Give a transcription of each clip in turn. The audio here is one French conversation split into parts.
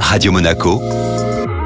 Radio Monaco,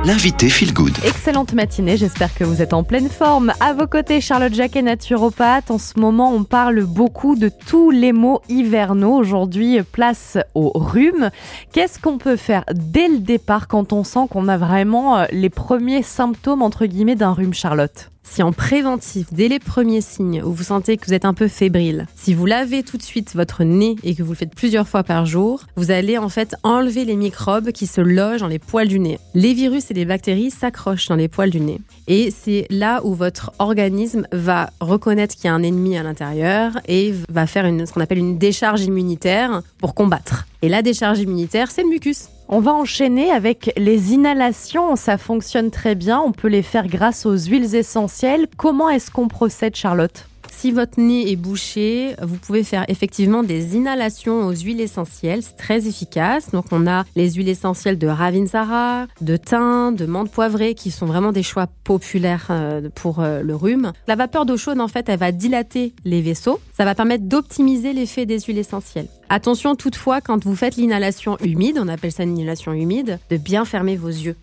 l'invité Feel Good. Excellente matinée, j'espère que vous êtes en pleine forme. À vos côtés, Charlotte Jacquet, naturopathe. En ce moment, on parle beaucoup de tous les maux hivernaux. Aujourd'hui, place au rhume. Qu'est-ce qu'on peut faire dès le départ quand on sent qu'on a vraiment euh, les premiers symptômes, entre d'un rhume, Charlotte? Si en préventif, dès les premiers signes où vous sentez que vous êtes un peu fébrile, si vous lavez tout de suite votre nez et que vous le faites plusieurs fois par jour, vous allez en fait enlever les microbes qui se logent dans les poils du nez. Les virus et les bactéries s'accrochent dans les poils du nez. Et c'est là où votre organisme va reconnaître qu'il y a un ennemi à l'intérieur et va faire une, ce qu'on appelle une décharge immunitaire pour combattre. Et la décharge immunitaire, c'est le mucus. On va enchaîner avec les inhalations. Ça fonctionne très bien. On peut les faire grâce aux huiles essentielles. Comment est-ce qu'on procède, Charlotte? Si votre nez est bouché, vous pouvez faire effectivement des inhalations aux huiles essentielles. C'est très efficace. Donc, on a les huiles essentielles de Ravinsara, de thym, de menthe poivrée qui sont vraiment des choix populaires euh, pour euh, le rhume. La vapeur d'eau chaude, en fait, elle va dilater les vaisseaux. Ça va permettre d'optimiser l'effet des huiles essentielles. Attention toutefois, quand vous faites l'inhalation humide, on appelle ça une inhalation humide, de bien fermer vos yeux.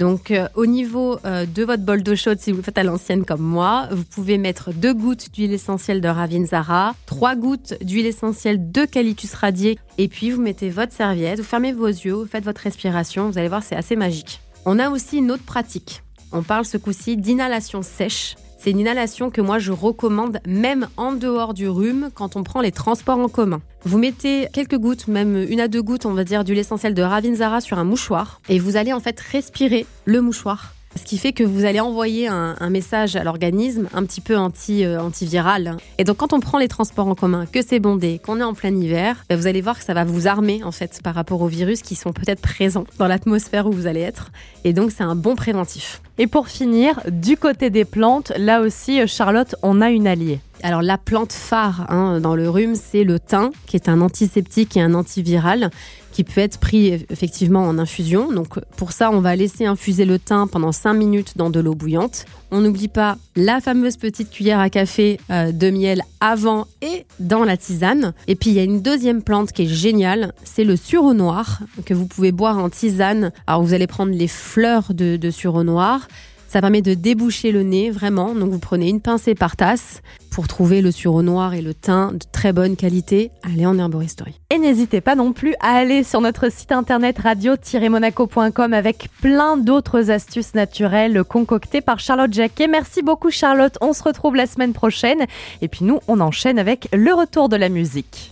Donc euh, au niveau euh, de votre bol d'eau chaude, si vous le faites à l'ancienne comme moi, vous pouvez mettre deux gouttes d'huile essentielle de Ravinzara, trois gouttes d'huile essentielle d'eucalyptus radié, et puis vous mettez votre serviette, vous fermez vos yeux, vous faites votre respiration, vous allez voir c'est assez magique. On a aussi une autre pratique. On parle ce coup-ci d'inhalation sèche. C'est une inhalation que moi je recommande même en dehors du rhume quand on prend les transports en commun. Vous mettez quelques gouttes, même une à deux gouttes, on va dire, d'huile essentielle de Ravinzara sur un mouchoir et vous allez en fait respirer le mouchoir ce qui fait que vous allez envoyer un, message à l'organisme un petit peu anti, euh, antiviral. Et donc quand on prend les transports en commun, que c'est bondé, qu'on est en plein hiver, ben, vous allez voir que ça va vous armer en fait par rapport aux virus qui sont peut-être présents dans l'atmosphère où vous allez être. Et donc c'est un bon préventif. Et pour finir, du côté des plantes, là aussi, Charlotte, on a une alliée. Alors la plante phare hein, dans le rhume, c'est le thym, qui est un antiseptique et un antiviral, qui peut être pris effectivement en infusion. Donc pour ça, on va laisser infuser le thym pendant 5 minutes dans de l'eau bouillante. On n'oublie pas la fameuse petite cuillère à café euh, de miel avant et dans la tisane. Et puis il y a une deuxième plante qui est géniale, c'est le sureau noir que vous pouvez boire en tisane. Alors vous allez prendre les fleurs de, de sureau noir ça permet de déboucher le nez, vraiment. Donc vous prenez une pincée par tasse pour trouver le sureau noir et le thym de très bonne qualité. Allez en herboristerie. Et n'hésitez pas non plus à aller sur notre site internet radio-monaco.com avec plein d'autres astuces naturelles concoctées par Charlotte Jacquet. Merci beaucoup Charlotte. On se retrouve la semaine prochaine. Et puis nous, on enchaîne avec le retour de la musique.